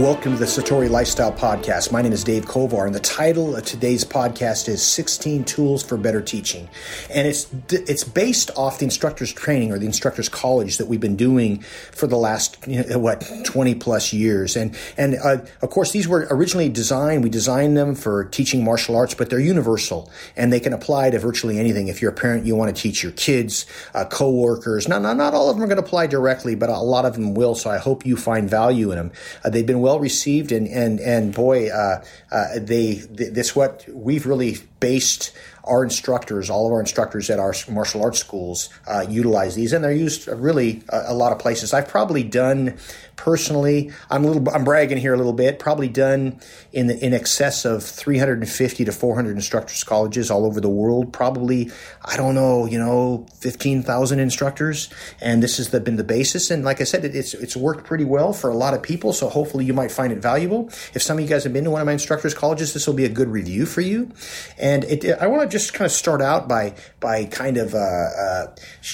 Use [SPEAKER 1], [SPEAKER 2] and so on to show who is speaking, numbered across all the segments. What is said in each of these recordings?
[SPEAKER 1] Welcome to the Satori Lifestyle Podcast. My name is Dave Kovar, and the title of today's podcast is 16 Tools for Better Teaching. And it's it's based off the instructor's training or the instructor's college that we've been doing for the last, you know, what, 20 plus years. And, and uh, of course, these were originally designed, we designed them for teaching martial arts, but they're universal and they can apply to virtually anything. If you're a parent, you want to teach your kids, uh, coworkers. Not, not, not all of them are going to apply directly, but a lot of them will. So I hope you find value in them. Uh, they've been well well received, and and and boy, uh, uh, they, they this what we've really based our instructors, all of our instructors at our martial arts schools uh, utilize these, and they're used really a, a, lot of places. I've probably done personally. I'm a little. I'm bragging here a little bit. Probably done in the, in excess of 350 to 400 instructors colleges all over the world. Probably I don't know. You know, 15,000 instructors, and this has been the basis. And like I said, it, it's it's worked pretty well for a lot of people. So hopefully you might find it valuable. If some of you guys have been to one of my instructors colleges, this will be a good review for you. And it, I want to just kind of start out by by kind of uh, uh,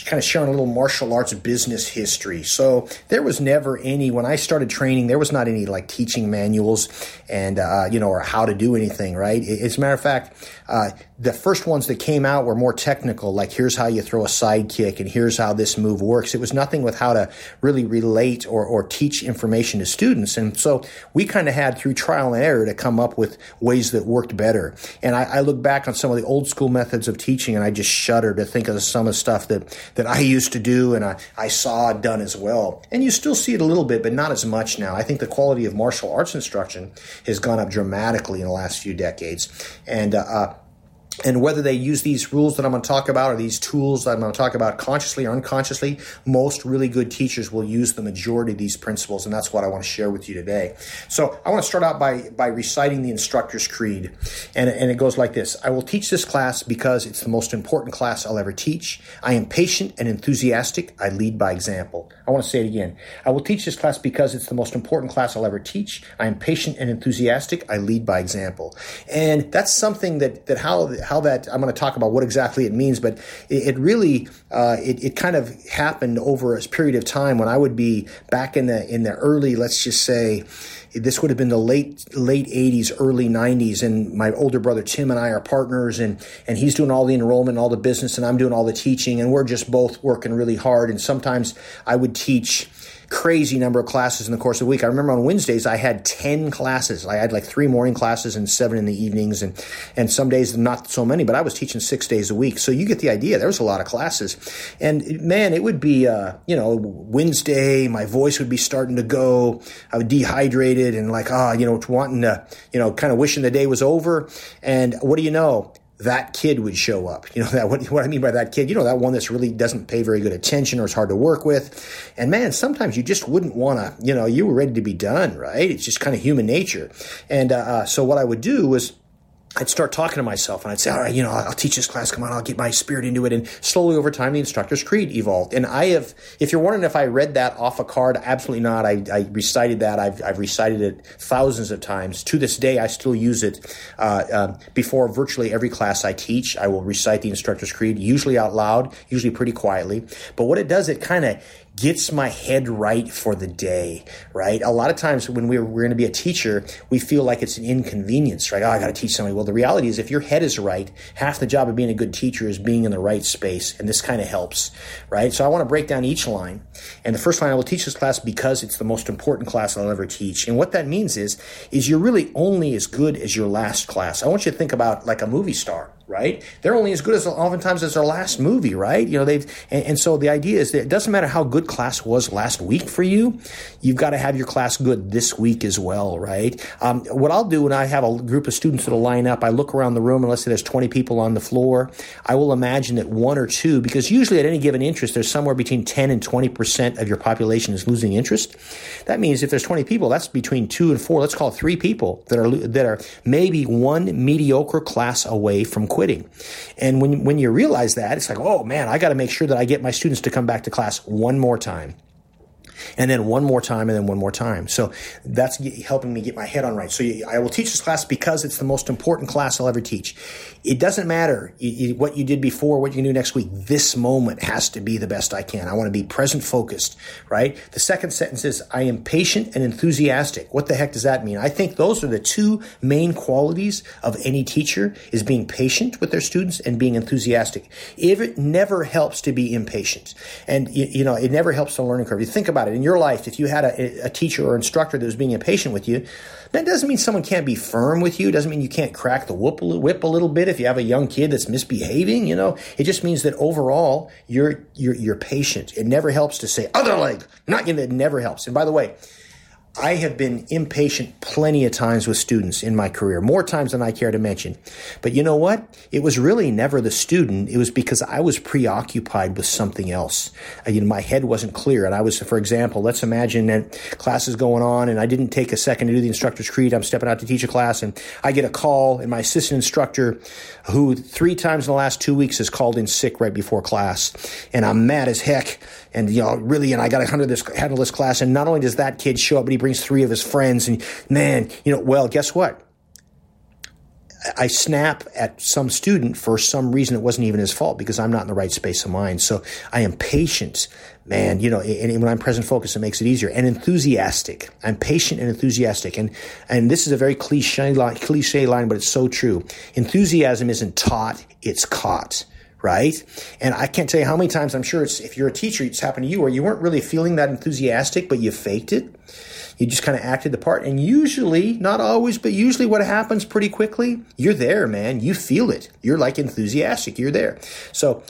[SPEAKER 1] kind of sharing a little martial arts business history. So there was never any when I started training. There was not any like teaching manuals and uh, you know or how to do anything. Right. As a matter of fact, uh, the first ones that came out were more technical, like here's how you throw a side kick and here's how this move works. It was nothing with how to really relate or, or teach information to students. And so we kind of had through trial and error to come up with ways that worked better. And I, I, look back on some of the old school methods of teaching and I just shudder to think of some of the stuff that, that I used to do and I, I saw done as well. And you still see it a little bit, but not as much now. I think the quality of martial arts instruction has gone up dramatically in the last few decades. And, uh, uh and whether they use these rules that I'm going to talk about or these tools that I'm going to talk about consciously or unconsciously, most really good teachers will use the majority of these principles, and that's what I want to share with you today. So I want to start out by, by reciting the instructor's creed, and, and it goes like this I will teach this class because it's the most important class I'll ever teach. I am patient and enthusiastic. I lead by example. I want to say it again. I will teach this class because it's the most important class I'll ever teach. I am patient and enthusiastic. I lead by example. And that's something that, that how, how that, I'm going to talk about what exactly it means, but it, it really, uh, it, it kind of happened over a period of time when I would be back in the, in the early, let's just say, this would have been the late late 80s early 90s and my older brother tim and i are partners and and he's doing all the enrollment all the business and i'm doing all the teaching and we're just both working really hard and sometimes i would teach crazy number of classes in the course of the week. I remember on Wednesdays I had 10 classes. I had like three morning classes and seven in the evenings and, and some days not so many, but I was teaching six days a week. So you get the idea. There was a lot of classes. And man, it would be, uh, you know, Wednesday, my voice would be starting to go. I was dehydrated and like, ah, oh, you know, wanting to, you know, kind of wishing the day was over. And what do you know? That kid would show up. You know that what, what I mean by that kid, you know that one that's really doesn't pay very good attention or is hard to work with. And man, sometimes you just wouldn't want to, you know, you were ready to be done, right? It's just kind of human nature. And uh, uh so what I would do was I'd start talking to myself and I'd say, all right, you know, I'll teach this class. Come on, I'll get my spirit into it. And slowly over time, the instructor's creed evolved. And I have, if you're wondering if I read that off a card, absolutely not. I, I recited that. I've, I've, recited it thousands of times. To this day, I still use it uh, uh, before virtually every class I teach. I will recite the instructor's creed, usually out loud, usually pretty quietly. But what it does, it kind of gets my head right for the day, right? A lot of times when we're, we're going to be a teacher, we feel like it's an inconvenience, right? Oh, I got to teach somebody. Well, the reality is if your head is right, half the job of being a good teacher is being in the right space. And this kind of helps, right? So I want to break down each line. And the first line I will teach this class because it's the most important class I'll ever teach. And what that means is, is you're really only as good as your last class. I want you to think about like a movie star right? They're only as good as oftentimes as their last movie, right? You know, they've, and, and, so the idea is that it doesn't matter how good class was last week for you, you've got to have your class good this week as well, right? Um, what I'll do when I have a group of students that'll line up, I look around the room and let's say there's 20 people on the floor, I will imagine that one or two, because usually at any given interest, there's somewhere between 10 and 20% of your population is losing interest. That means if there's 20 people, that's between two and four, let's call it three people that are, that are maybe one mediocre class away from quitting. And when, when you realize that, it's like, oh man, I got to make sure that I get my students to come back to class one more time. And then one more time and then one more time. So that's helping me get my head on right. So I will teach this class because it's the most important class I'll ever teach. It doesn't matter what you did before, what you do next week. This moment has to be the best I can. I want to be present focused, right? The second sentence is, I am patient and enthusiastic. What the heck does that mean? I think those are the two main qualities of any teacher is being patient with their students and being enthusiastic. If it never helps to be impatient and, you know, it never helps the learning curve. You think about it in your life. If you had a, a teacher or instructor that was being impatient with you, that doesn't mean someone can't be firm with you. It doesn't mean you can't crack the whip a, whip a little bit if you have a young kid that's misbehaving. You know, it just means that overall you're you're you're patient. It never helps to say other leg. Not it never helps. And by the way, I have been impatient plenty of times with students in my career, more times than I care to mention. But you know what? It was really never the student. It was because I was preoccupied with something else. Uh, you know, my head wasn't clear. And I was, for example, let's imagine that class is going on and I didn't take a second to do the instructor's creed. I'm stepping out to teach a class and I get a call and my assistant instructor, who three times in the last two weeks has called in sick right before class. And I'm mad as heck. And you know really and i got to handle this handle this class. And not only does that kid show up but he brings three of his friends. And man you know well guess what I snap at some student for some reason it wasn't even his fault because I'm not in the right space of mind. So I am patient, man. You know, and when I'm present focused, it makes it easier and enthusiastic. I'm patient and enthusiastic. And, and this is a very cliche line, cliche line, but it's so true. Enthusiasm isn't taught, it's caught right? And I can't tell you how many times I'm sure it's, if you're a teacher, it's happened to you where you weren't really feeling that enthusiastic, but you faked it. You just kind of acted the part. And usually, not always, but usually what happens pretty quickly, you're there, man. You feel it. You're like enthusiastic. You're there. So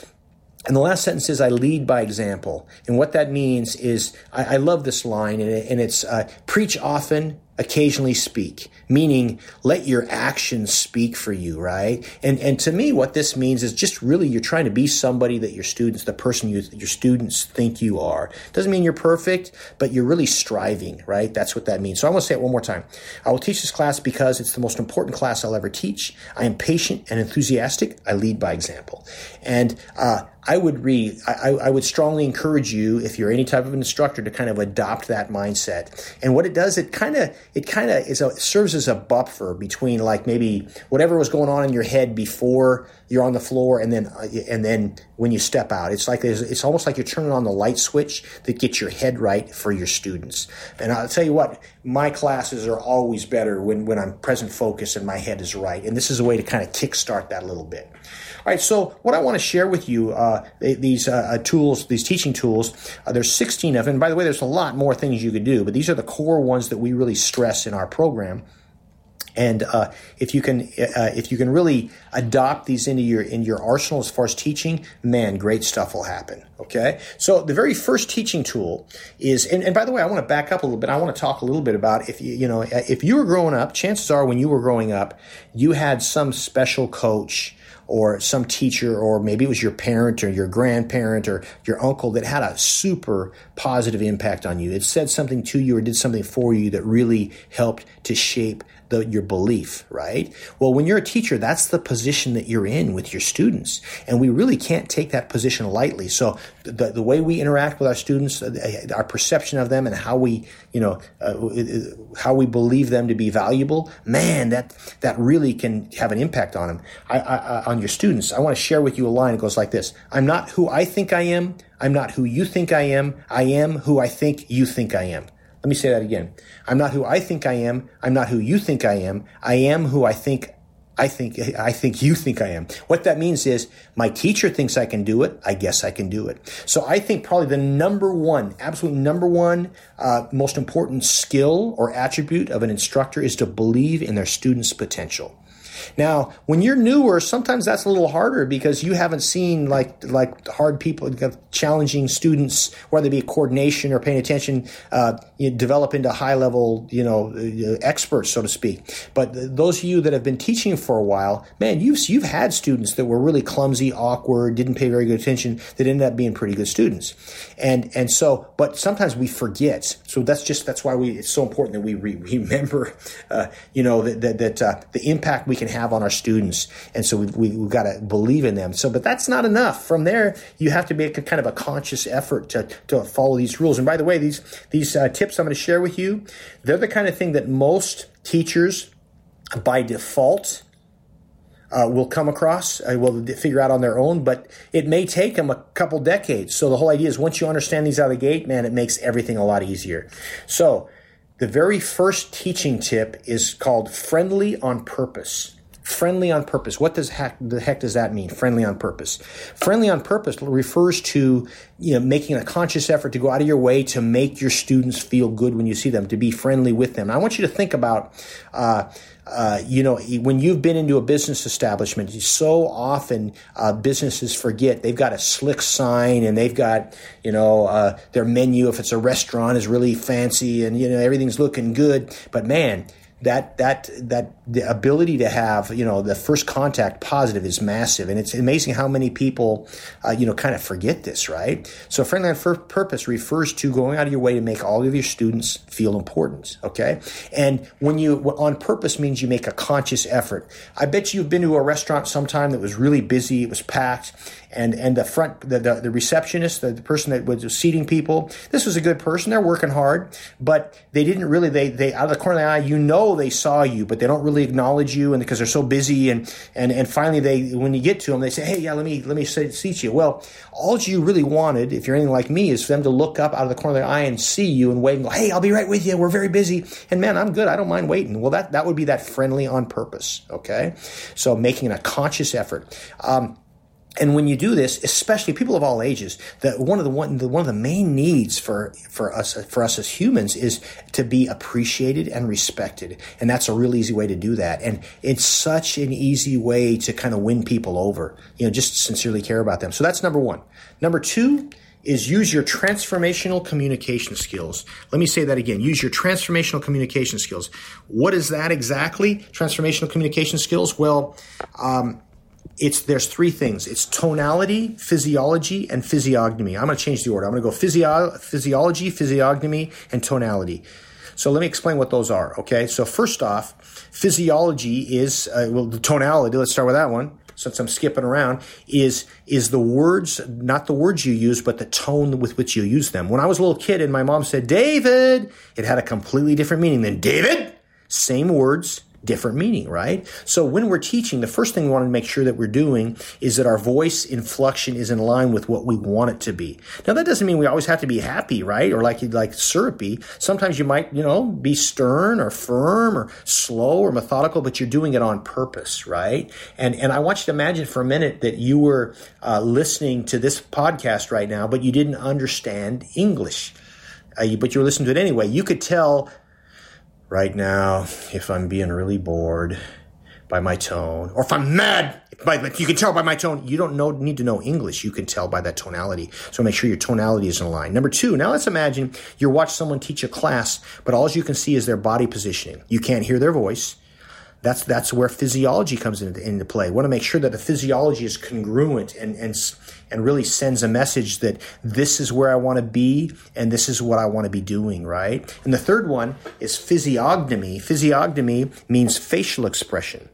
[SPEAKER 1] and the last sentence is, I lead by example. And what that means is, I, I love this line, and, it, and it's uh, preach often, occasionally speak, meaning let your actions speak for you, right? And and to me, what this means is just really you're trying to be somebody that your students, the person you your students think you are. Doesn't mean you're perfect, but you're really striving, right? That's what that means. So I want to say it one more time. I will teach this class because it's the most important class I'll ever teach. I am patient and enthusiastic. I lead by example, and uh, I would read, I, I, would strongly encourage you, if you're any type of instructor, to kind of adopt that mindset. And what it does, it kind of, it kind of is a, serves as a buffer between like maybe whatever was going on in your head before you're on the floor and then, uh, and then when you step out. It's like, it's almost like you're turning on the light switch that gets your head right for your students. And I'll tell you what, my classes are always better when, when I'm present focused and my head is right. And this is a way to kind of kickstart that a little bit. Right, so what I want to share with you, uh, these uh, uh, tools, these teaching tools, uh, there's 16 of them. And by the way, there's a lot more things you could do, but these are the core ones that we really stress in our program. And uh, if you can, uh, if you can really adopt these into your in your arsenal as far as teaching, man, great stuff will happen. Okay, so the very first teaching tool is, and, and by the way, I want to back up a little bit. I want to talk a little bit about if you you know if you were growing up, chances are when you were growing up, you had some special coach or some teacher, or maybe it was your parent or your grandparent or your uncle that had a super positive impact on you. It said something to you or did something for you that really helped to shape the, your belief, right? Well, when you're a teacher, that's the position that you're in with your students. And we really can't take that position lightly. So the, the way we interact with our students, uh, our perception of them and how we, you know, uh, how we believe them to be valuable, man, that, that really can have an impact on them, I, I, on your students. I want to share with you a line that goes like this. I'm not who I think I am. I'm not who you think I am. I am who I think you think I am. Let me say that again. I'm not who I think I am. I'm not who you think I am. I am who I think I think I think you think I am. What that means is my teacher thinks I can do it. I guess I can do it. So I think probably the number one, absolute number one, uh, most important skill or attribute of an instructor is to believe in their students' potential. Now, when you're newer, sometimes that's a little harder because you haven't seen like like hard people, challenging students, whether it be coordination or paying attention, uh, you develop into high level, you know, uh, experts, so to speak. But those of you that have been teaching for a while, man, you've you've had students that were really clumsy, awkward, didn't pay very good attention, that ended up being pretty good students, and and so, but sometimes we forget. So that's just that's why we it's so important that we re- remember, uh, you know, that that, that uh, the impact we can can have on our students. And so we, we, we've got to believe in them. So, but that's not enough. From there, you have to make a kind of a conscious effort to, to follow these rules. And by the way, these, these uh, tips I'm going to share with you, they're the kind of thing that most teachers by default uh, will come across, uh, will figure out on their own, but it may take them a couple decades. So the whole idea is once you understand these out of the gate, man, it makes everything a lot easier. So the very first teaching tip is called friendly on purpose. Friendly on purpose. What does heck, the heck does that mean? Friendly on purpose. Friendly on purpose refers to you know making a conscious effort to go out of your way to make your students feel good when you see them, to be friendly with them. I want you to think about. Uh, uh, you know, when you've been into a business establishment, so often uh, businesses forget they've got a slick sign and they've got, you know, uh, their menu, if it's a restaurant, is really fancy and, you know, everything's looking good. But man, that that that the ability to have you know the first contact positive is massive. And it's amazing how many people uh, you know kind of forget this right? So friendly on purpose refers to going out of your way to make all of your students feel important okay? And when you on purpose means you make a conscious effort. I bet you've been to a restaurant sometime that was really busy it was packed and and the front the, the, the receptionist the, the, person that was seating people this was a good person they're working hard but they didn't really they they out of the corner of the eye you know they saw you but they don't really acknowledge you and because they're so busy and and and finally they when you get to them they say hey yeah let me let me seat you. Well all you really wanted if you're anything like me is for them to look up out of the corner of their eye and see you and wait and go hey I'll be right with you. We're very busy. And man I'm good. I don't mind waiting. Well that that would be that friendly on purpose okay? So making a conscious effort. Um, and when you do this, especially people of all ages, that one of the one, the, one of the main needs for for us for us as humans is to be appreciated and respected, and that's a real easy way to do that. And it's such an easy way to kind of win people over. You know, just sincerely care about them. So that's number one. Number two is use your transformational communication skills. Let me say that again. Use your transformational communication skills. What is that exactly? Transformational communication skills. Well. Um, it's there's three things. It's tonality, physiology, and physiognomy. I'm going to change the order. I'm going to go physio- physiology, physiognomy, and tonality. So let me explain what those are. Okay. So first off, physiology is uh, well the tonality. Let's start with that one. Since I'm skipping around, is is the words not the words you use, but the tone with which you use them. When I was a little kid and my mom said David, it had a completely different meaning than David. Same words, different meaning, right? So when we're teaching, the first thing we want to make sure that we're doing is that our voice inflection is in line with what we want it to be. Now that doesn't mean we always have to be happy, right? Or like like syrupy. Sometimes you might, you know, be stern or firm or slow or methodical, but you're doing it on purpose, right? And and I want you to imagine for a minute that you were uh, listening to this podcast right now, but you didn't understand English. Uh, but you were listening to it anyway. You could tell right now, if I'm being really bored by my tone, or if I'm mad, by, you can tell by my tone, you don't know, need to know English. You can tell by that tonality. So make sure your tonality is in line. Number two, now let's imagine you're watching someone teach a class, but all you can see is their body positioning. You can't hear their voice. That's, that's where physiology comes into, into play. want to make sure that the physiology is congruent and, and, and really sends a message that this is where I want to be and this is what I want to be doing, right? And the third one is physiognomy. Physiognomy means facial expression.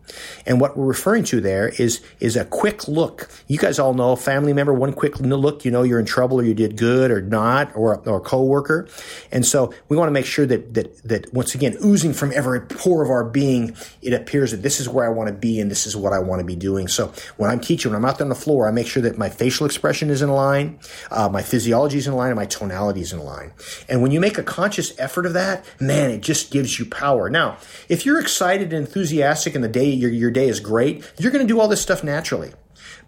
[SPEAKER 1] And what we're referring to there is, is a quick look. You guys all know, a family member, one quick look, you know you're in trouble or you did good or not, or, or a coworker. And so we want to make sure that, that, that once again, oozing from every pore of our being, it appears that this is where I want to be and this is what I want to be doing. So when I'm teaching, when I'm out there on the floor, I make sure that my facial facial expression is in line, uh, my physiology is in line, and my tonality is in line. And when you make a conscious effort of that, man, it just gives you power. Now, if you're excited and enthusiastic and the day your, your day is great, you're going to do all this stuff naturally.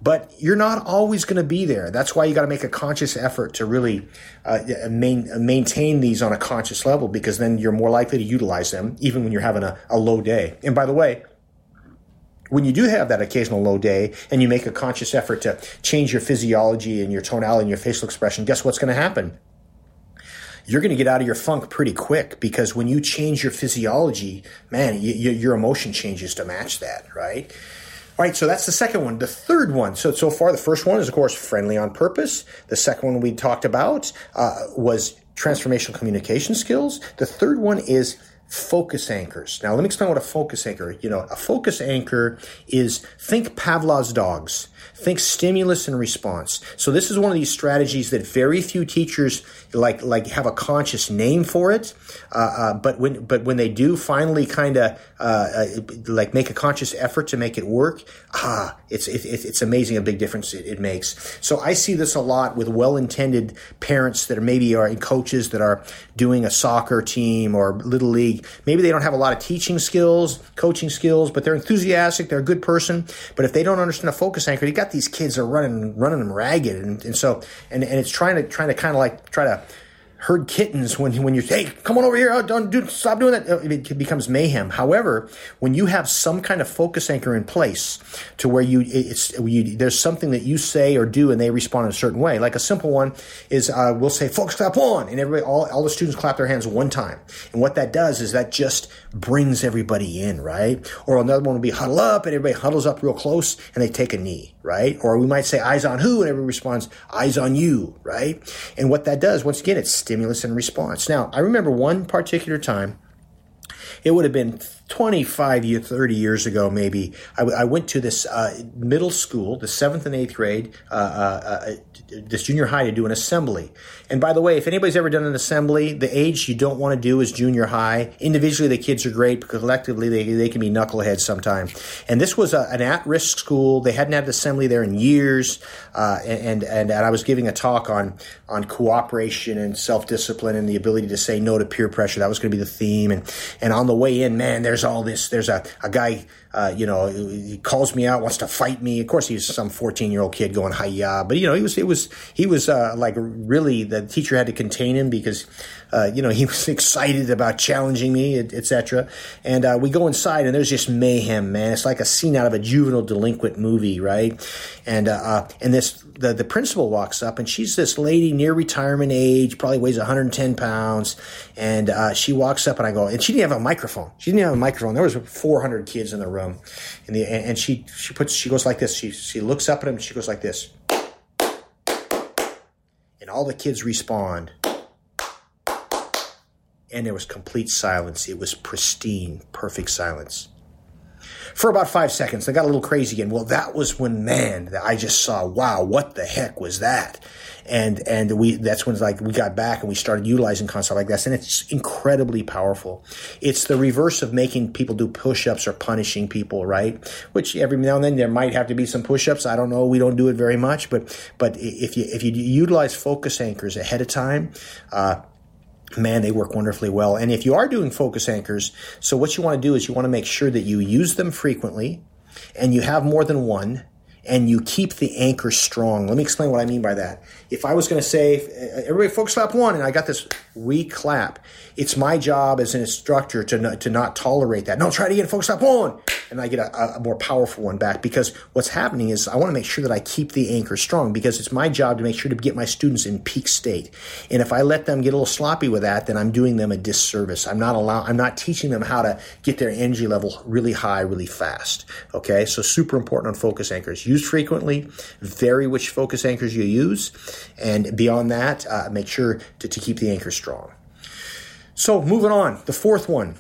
[SPEAKER 1] But you're not always going to be there. That's why you got to make a conscious effort to really uh, main, maintain these on a conscious level because then you're more likely to utilize them even when you're having a, a low day. And by the way, when you do have that occasional low day and you make a conscious effort to change your physiology and your tonality and your facial expression, guess what's going to happen? You're going to get out of your funk pretty quick because when you change your physiology, man, you, you, your emotion changes to match that, right? All right, so that's the second one. The third one, so so far, the first one is, of course, friendly on purpose. The second one we talked about uh, was transformational communication skills. The third one is focus anchors. Now, let me explain what a focus anchor. You know, a focus anchor is think Pavlov's dogs. Think stimulus and response. So this is one of these strategies that very few teachers like like have a conscious name for it. Uh, uh, but when but when they do finally kind of uh, uh, like make a conscious effort to make it work, ah, it's it, it's amazing a big difference it, it, makes. So I see this a lot with well-intended parents that are maybe are coaches that are doing a soccer team or little league. Maybe they don't have a lot of teaching skills, coaching skills, but they're enthusiastic. They're a good person. But if they don't understand a focus anchor, you got these kids are running running them ragged, and, and so and and it's trying to trying to kind of like try to herd kittens when when you say, hey, come on over here, oh, don't do, stop doing that. It becomes mayhem. However, when you have some kind of focus anchor in place to where you, it's, you, there's something that you say or do and they respond in a certain way. Like a simple one is, uh, we'll say, folks clap one, and everybody, all, all the students clap their hands one time. And what that does is that just brings everybody in, right? Or another one will be huddle up and everybody huddles up real close and they take a knee, right? Or we might say eyes on who and everybody responds eyes on you, right? And what that does, once again, it's stimulus and response. Now, I remember one particular time, it would have been 25 years, 30 years ago, maybe, I, I went to this uh, middle school, the seventh and eighth grade, uh, uh, uh, this junior high to do an assembly. And by the way, if anybody's ever done an assembly, the age you don't want to do is junior high. Individually, the kids are great, but collectively, they, they can be knuckleheads sometimes. And this was a, an at risk school. They hadn't had an assembly there in years. Uh, and, and, and I was giving a talk on, on cooperation and self discipline and the ability to say no to peer pressure. That was going to be the theme. And, and on the way in, man, there's all this. There's a, a guy, uh, you know, he calls me out, wants to fight me. Of course, he's some 14 year old kid going hiya, but you know, he was, it was, he was uh, like really the teacher had to contain him because, uh, you know, he was excited about challenging me, etc. And uh, we go inside, and there's just mayhem, man. It's like a scene out of a juvenile delinquent movie, right? And uh, and this the the principal walks up, and she's this lady near retirement age, probably weighs 110 pounds, and she walks up, and I go, and she didn't have a microphone. She didn't have a microphone. There was 400 kids in the room, Um, and the and she she puts she goes like this. She she looks up at him. She goes like this, and all the kids respond. And there was complete silence. It was pristine, perfect silence for about five seconds. They got a little crazy again. Well, that was when, man, I just saw, wow, what the heck was that? And, and we, that's when like we got back and we started utilizing concept like this. And it's incredibly powerful. It's the reverse of making people do push-ups or punishing people, right? Which every now and then there might have to be some push-ups. I don't know. We don't do it very much, but, but if you, if you utilize focus anchors ahead of time, uh, man, they work wonderfully well. And if you are doing focus anchors, so what you want to do is you want to make sure that you use them frequently and you have more than one and you keep the anchor strong. Let me explain what I mean by that. If I was going to say, everybody focus clap one, and I got this weak clap, it's my job as an instructor to not, to not tolerate that. No, try it again, focus clap one, and I get a, a more powerful one back because what's happening is I want to make sure that I keep the anchor strong because it's my job to make sure to get my students in peak state. And if I let them get a little sloppy with that, then I'm doing them a disservice. I'm not allow, I'm not teaching them how to get their energy level really high, really fast. Okay, so super important on focus anchors. Use frequently, vary which focus anchors you use, and beyond that, uh, make sure to, to keep the anchor strong. So moving on, the fourth one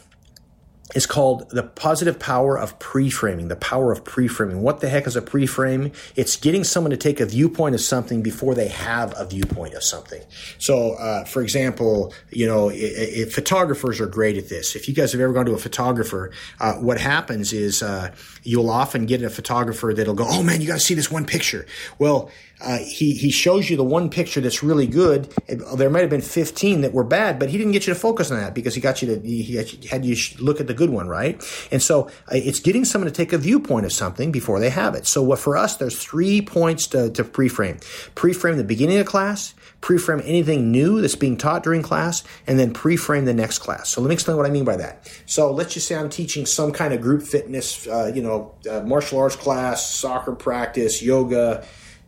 [SPEAKER 1] is called the positive power of pre-framing, the power of pre-framing. What the heck is a pre-frame? It's getting someone to take a viewpoint of something before they have a viewpoint of something. So, uh, for example, you know, if, photographers are great at this. If you guys have ever gone to a photographer, uh, what happens is uh, you'll often get a photographer that'll go, "Oh man, you got to see this one picture." Well, uh, he he shows you the one picture that's really good. There might have been 15 that were bad, but he didn't get you to focus on that because he got you to he had you look at the good one, right? And so uh, it's getting someone to take a viewpoint of something before they have it. So what for us, there's three points to, to pre-frame: pre-frame the beginning of class, pre-frame anything new that's being taught during class, and then pre-frame the next class. So let me explain what I mean by that. So let's just say I'm teaching some kind of group fitness, uh, you know, uh, martial arts class, soccer practice, yoga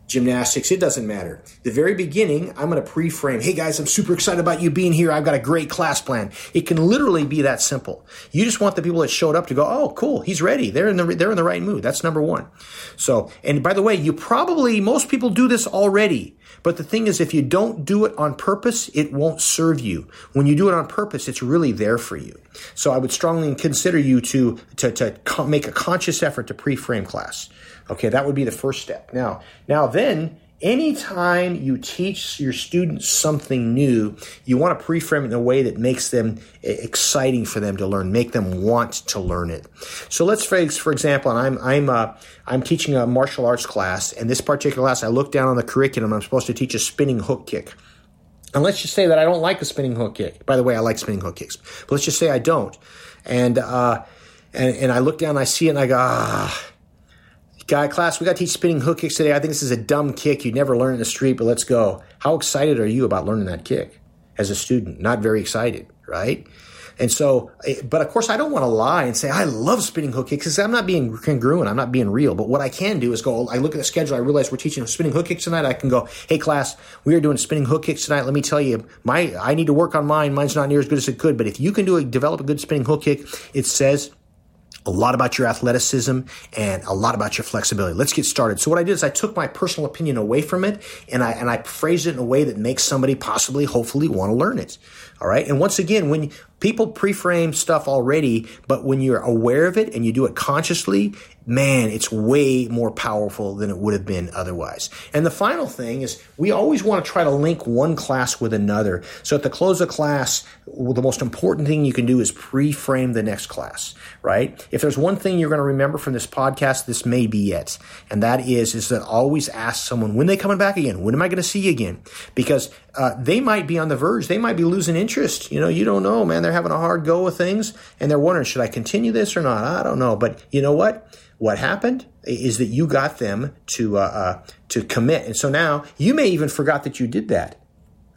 [SPEAKER 1] gymnastics, it doesn't matter. The very beginning, I'm going to pre-frame, hey guys, I'm super excited about you being here. I've got a great class plan. It can literally be that simple. You just want the people that showed up to go, oh, cool, he's ready. They're in the, they're in the right mood. That's number one. So, and by the way, you probably, most people do this already. But the thing is, if you don't do it on purpose, it won't serve you. When you do it on purpose, it's really there for you. So I would strongly consider you to, to, to make a conscious effort to pre-frame class. Okay, that would be the first step. Now, now then, anytime you teach your students something new, you want to pre-frame it in a way that makes them exciting for them to learn, make them want to learn it. So let's face, for example, and I'm I'm uh, I'm teaching a martial arts class, and this particular class, I look down on the curriculum. I'm supposed to teach a spinning hook kick. And let's just say that I don't like a spinning hook kick. By the way, I like spinning hook kicks, but let's just say I don't. And uh, and and I look down, I see it, and I go, ah Guy class, we got to teach spinning hook kicks today. I think this is a dumb kick you'd never learn in the street, but let's go. How excited are you about learning that kick as a student? Not very excited, right? And so, eh, but of course, I don't want to lie and say I love spinning hook kicks because I'm not being congruent. I'm not being real. But what I can do is go. I look at the schedule. I realize we're teaching spinning hook kicks tonight. I can go, hey class, we are doing spinning hook kicks tonight. Let me tell you, my I need to work on mine. Mine's not near as good as it could. But if you can do a develop a good spinning hook kick, it says a lot about your athleticism and a lot about your flexibility. Let's get started. So what I did is I took my personal opinion away from it and I and I phrased it in a way that makes somebody possibly, hopefully, want to learn it. All right. And once again, when people pre-frame stuff already, but when you're aware of it and you do it consciously, man, it's way more powerful than it would have been otherwise. And the final thing is we always want to try to link one class with another. So at the close of class, the most important thing you can do is pre-frame the next class, right? If there's one thing you're going to remember from this podcast, this may be it. And that is, is that always ask someone, when they coming back again? When am I going to see you again? Because uh, they might be on the verge. They might be losing interest. You know, you don't know, man. They're having a hard go with things and they're wondering, should I continue this or not? I don't know. But you know what? What happened is that you got them to uh, uh, to commit, and so now you may even forgot that you did that.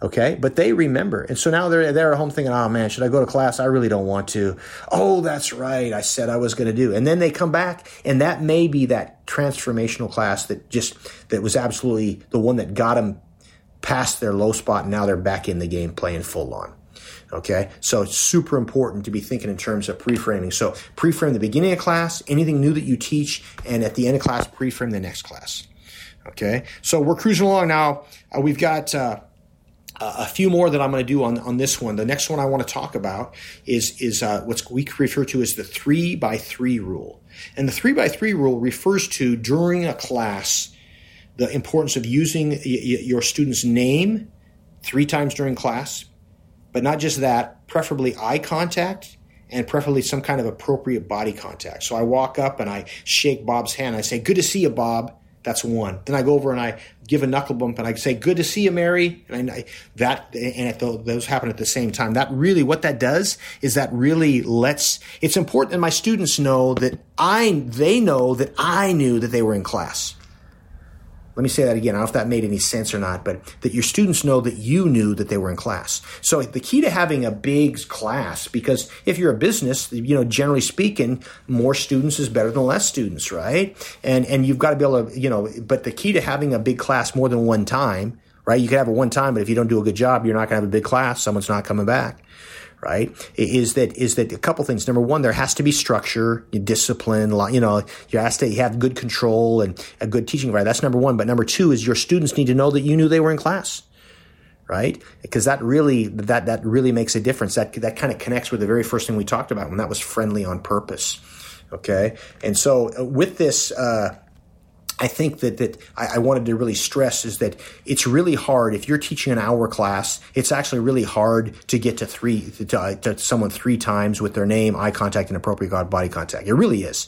[SPEAKER 1] Okay, but they remember, and so now they're they're at home thinking, "Oh man, should I go to class? I really don't want to." Oh, that's right, I said I was going to do, and then they come back, and that may be that transformational class that just that was absolutely the one that got them past their low spot, and now they're back in the game playing full on. Okay. So it's super important to be thinking in terms of pre-framing. So pre-frame the beginning of class, anything new that you teach, and at the end of class, pre-frame the next class. Okay. So we're cruising along now. Uh, we've got, uh, a few more that I'm going to do on, on this one. The next one I want to talk about is is uh, what we refer to as the three by three rule. And the three by three rule refers to during a class the importance of using y- y- your student's name three times during class, but not just that, preferably eye contact and preferably some kind of appropriate body contact. So I walk up and I shake Bob's hand. I say, Good to see you, Bob. That's one. Then I go over and I give a knuckle bump and I say, "Good to see you, Mary." And I, that and the, those happen at the same time. That really, what that does is that really lets. It's important that my students know that I they know that I knew that they were in class. Let me say that again. I don't know if that made any sense or not, but that your students know that you knew that they were in class. So the key to having a big class, because if you're a business, you know, generally speaking, more students is better than less students, right? And, and you've got to be able to, you know, but the key to having a big class more than one time, right? You can have it one time, but if you don't do a good job, you're not going to have a big class. Someone's not coming back right? Is that is that a couple things. Number one, there has to be structure, discipline. You know, you have to have good control and a good teaching environment. That's number one. But number two is your students need to know that you knew they were in class, right? Because that really that that really makes a difference. That that kind of connects with the very first thing we talked about when that was friendly on purpose. Okay, and so uh, with this. Uh, I think that that I, I, wanted to really stress is that it's really hard if you're teaching an hour class. It's actually really hard to get to three to, to someone three times with their name, eye contact, and appropriate body contact. It really is.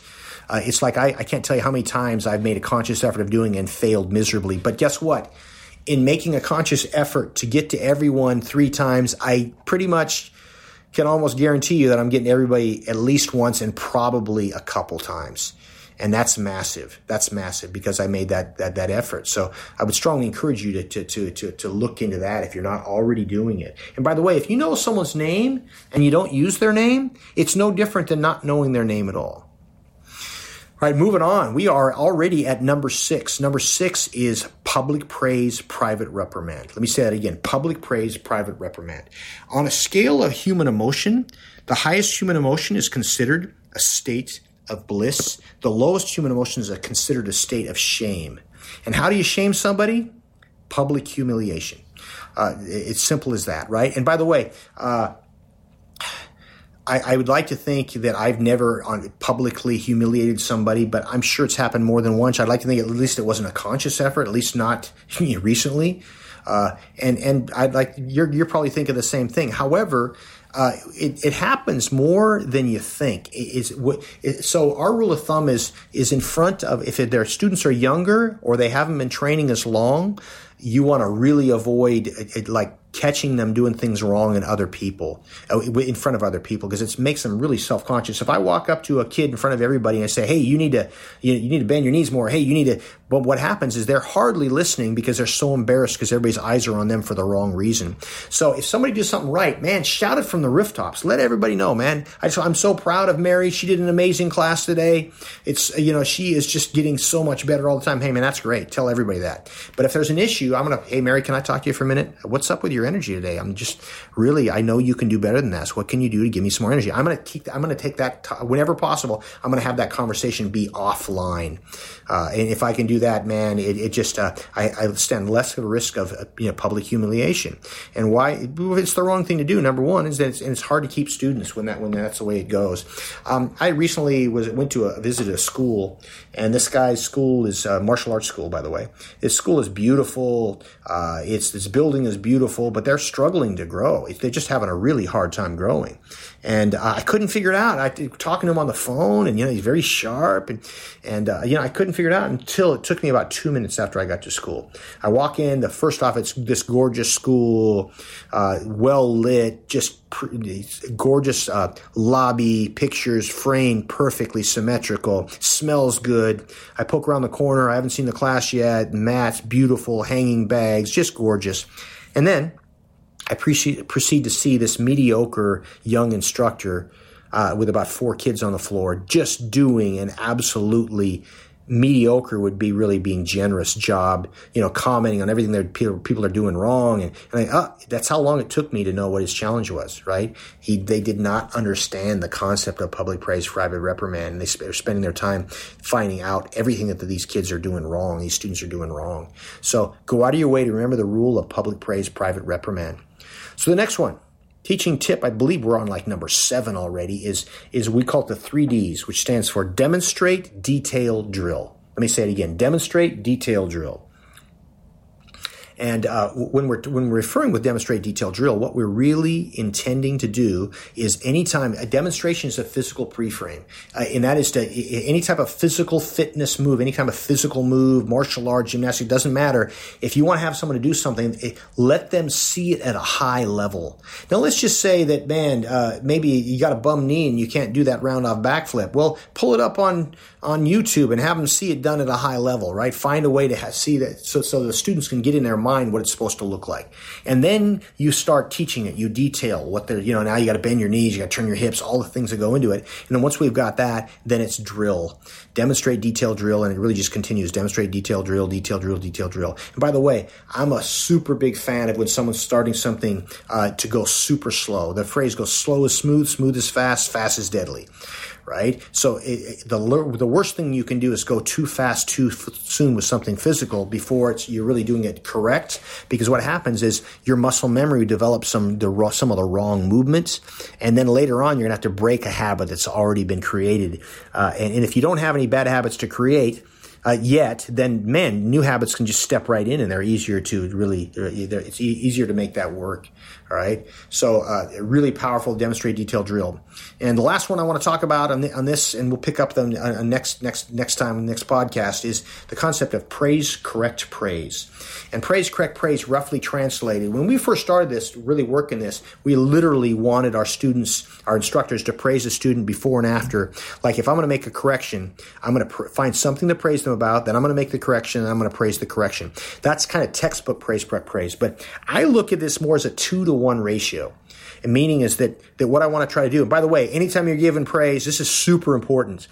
[SPEAKER 1] Uh, it's like I, I can't tell you how many times I've made a conscious effort of doing and failed miserably. But guess what? In making a conscious effort to get to everyone three times, I pretty much can almost guarantee you that I'm getting everybody at least once and probably a couple times and that's massive. That's massive because I made that that, that effort. So I would strongly encourage you to, to to to to look into that if you're not already doing it. And by the way, if you know someone's name and you don't use their name, it's no different than not knowing their name at all. All right, moving on. We are already at number six. Number six is public praise, private reprimand. Let me say that again public praise, private reprimand. On a scale of human emotion, the highest human emotion is considered a state of bliss. The lowest human emotion is considered a state of shame. And how do you shame somebody? Public humiliation. Uh, it's simple as that, right? And by the way, uh, I, I, would like to think that I've never publicly humiliated somebody, but I'm sure it's happened more than once. I'd like to think at least it wasn't a conscious effort, at least not recently. Uh, and and I'd like you're you're probably thinking the same thing. However, uh, it, it, happens more than you think. It, it, so our rule of thumb is is in front of if their students are younger or they haven't been training as long, you want to really avoid uh, uh, like catching them doing things wrong in other people, uh, in front of other people, because it makes them really self conscious. If I walk up to a kid in front of everybody and I say, "Hey, you need to, you, you need to bend your knees more," "Hey, you need to," but what happens is they're hardly listening because they're so embarrassed because everybody's eyes are on them for the wrong reason. So if somebody does something right, man, shout it from the rooftops. Let everybody know, man. I just, I'm so proud of Mary. She did an amazing class today. It's uh, you know she is just getting so much better all the time. Hey, man, that's great. Tell everybody that. But if there's an issue, I'm gonna, hey, Mary, can I talk to you for a minute? What's up with your energy today? I'm just really, I know you can do better than that. So what can you do to give me some more energy? I'm going to keep, I'm going to take that whenever possible. I'm going to have that conversation be offline. Uh, and if I can do that, man, it, it just, uh, I, I, stand less of a risk of, uh, you know, public humiliation. And why? It's the wrong thing to do. Number one is that it's, it's hard to keep students when that, when that's the way it goes. Um, I recently was, went to a, visit a school and this guy's school is a martial arts school, by the way. His school is beautiful. Uh, it's, this building is beautiful, but they're struggling to grow. They're just having a really hard time growing. And uh, I couldn't figure it out. I talking to him on the phone and, you know, he's very sharp and, and, uh, you know, I couldn't figure it out until it took me about two minutes after I got to school. I walk in, the first off, it's this gorgeous school, uh, well lit, just gorgeous uh, lobby, pictures framed perfectly symmetrical, smells good. I poke around the corner. I haven't seen the class yet. Mats, beautiful, hanging bags, just gorgeous. And then I proceed, proceed to see this mediocre young instructor uh, with about four kids on the floor just doing an absolutely mediocre would be really being generous job, you know, commenting on everything that people are doing wrong. And, and I, oh, that's how long it took me to know what his challenge was, right? He, they did not understand the concept of public praise, private reprimand. And they are spending their time finding out everything that these kids are doing wrong, these students are doing wrong. So go out of your way to remember the rule of public praise, private reprimand. So the next one, teaching tip, I believe we're on like number seven already, is, is we call it the three Ds, which stands for demonstrate, detail, drill. Let me say it again. Demonstrate, detail, drill. And uh, when we're when we're referring with demonstrate detail drill, what we're really intending to do is anytime a demonstration is a physical preframe, uh, and that is to any type of physical fitness move, any kind of physical move, martial arts, gymnastics, doesn't matter. If you want to have someone to do something, it, let them see it at a high level. Now let's just say that man, uh, maybe you got a bum knee and you can't do that round off backflip. Well, pull it up on on YouTube and have them see it done at a high level, right? Find a way to have, see that so so the students can get in their mind what it's supposed to look like. And then you start teaching it. You detail what they're, you know, now you got to bend your knees, you got to turn your hips, all the things that go into it. And then once we've got that, then it's drill. Demonstrate, detail, drill, and it really just continues. Demonstrate, detail, drill, detail, drill, detail, drill. And by the way, I'm a super big fan of when someone's starting something uh, to go super slow. The phrase goes slow is smooth, smooth is fast, fast is deadly right? So it, the the worst thing you can do is go too fast too f- soon with something physical before it's you're really doing it correct. Because what happens is your muscle memory develops some the some of the wrong movements, and then later on you're gonna have to break a habit that's already been created. Uh, and, and if you don't have any bad habits to create, uh, yet, then man, new habits can just step right in and they're easier to really, it's e- easier to make that work. All right. So, uh, really powerful demonstrate detail drill. And the last one I want to talk about on, the, on this, and we'll pick up the uh, next, next, next time, next podcast is the concept of praise, correct praise. And praise, correct praise, roughly translated. When we first started this, really working this, we literally wanted our students, our instructors to praise a student before and after. Like if I'm going to make a correction, I'm going to pr- find something to praise them them about, then I'm going to make the correction, and I'm going to praise the correction. That's kind of textbook praise, prep, praise. But I look at this more as a two to one ratio. And meaning is that, that what I want to try to do, and by the way, anytime you're giving praise, this is super important.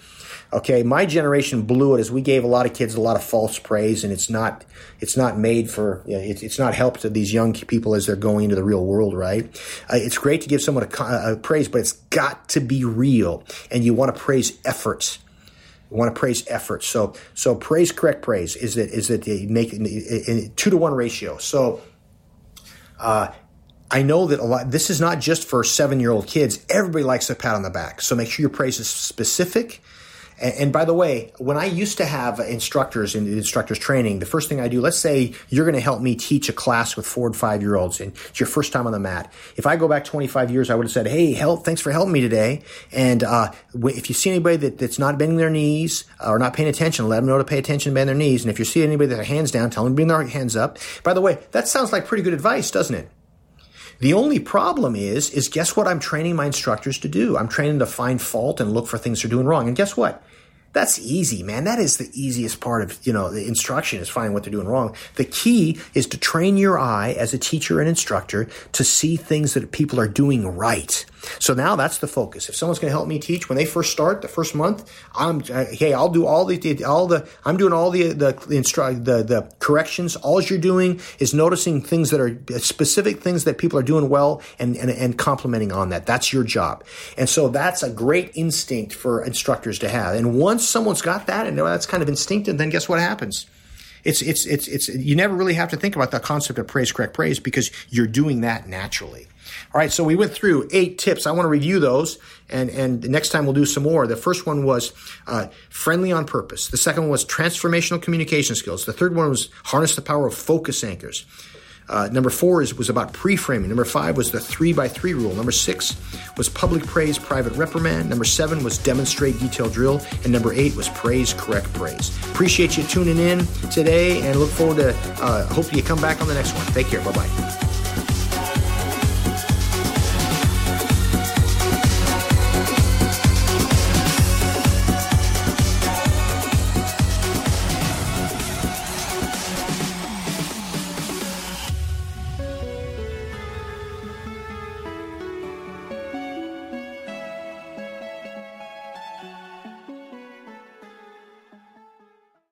[SPEAKER 1] Okay, my generation blew it as we gave a lot of kids a lot of false praise, and it's not it's not made for it's, it's not help to these young people as they're going into the real world. Right? Uh, it's great to give someone a, a praise, but it's got to be real, and you want to praise efforts. You want to praise efforts. So so praise correct praise is that is that they make a two to one ratio. So. Uh, I know that a lot, this is not just for seven year old kids. Everybody likes a pat on the back. So make sure your praise is specific and, and, by the way, when I used to have instructors in instructors training, the first thing I do, let's say you're going to help me teach a class with four and five year olds and it's your first time on the mat. If I go back 25 years, I would have said, Hey, help, thanks for helping me today. And, uh, if you see anybody that, that's not bending their knees or not paying attention, let them know to pay attention, and bend their knees. And if you see anybody that their hands down, tell them to bring their hands up. By the way, that sounds like pretty good advice, doesn't it? The only problem is, is guess what I'm training my instructors to do? I'm training to find fault and look for things they're doing wrong. And guess what? That's easy, man. That is the easiest part of, you know, the instruction is finding what they're doing wrong. The key is to train your eye as a teacher and instructor to see things that people are doing right. So now that's the focus. If someone's going to help me teach when they first start the first month, I'm uh, hey, I'll do all the all the I'm doing all the the instru- the the corrections. All you're doing is noticing things that are specific things that people are doing well and and, and complimenting on that. That's your job. And so that's a great instinct for instructors to have. And once someone's got that and that's kind of instinctive, then guess what happens? It's, it's, it's, it's, you never really have to think about the concept of praise, correct praise because you're doing that naturally. All right, so we went through eight tips. I want to review those, and and next time we'll do some more. The first one was uh, friendly on purpose. The second one was transformational communication skills. The third one was harness the power of focus anchors. Uh, number four is, was about pre-framing. Number five was the three by three rule. Number six was public praise, private reprimand. Number seven was demonstrate, detail, drill. And number eight was praise, correct praise. Appreciate you tuning in today and look forward to, uh, hope you come back on the next one. Take care. Bye bye.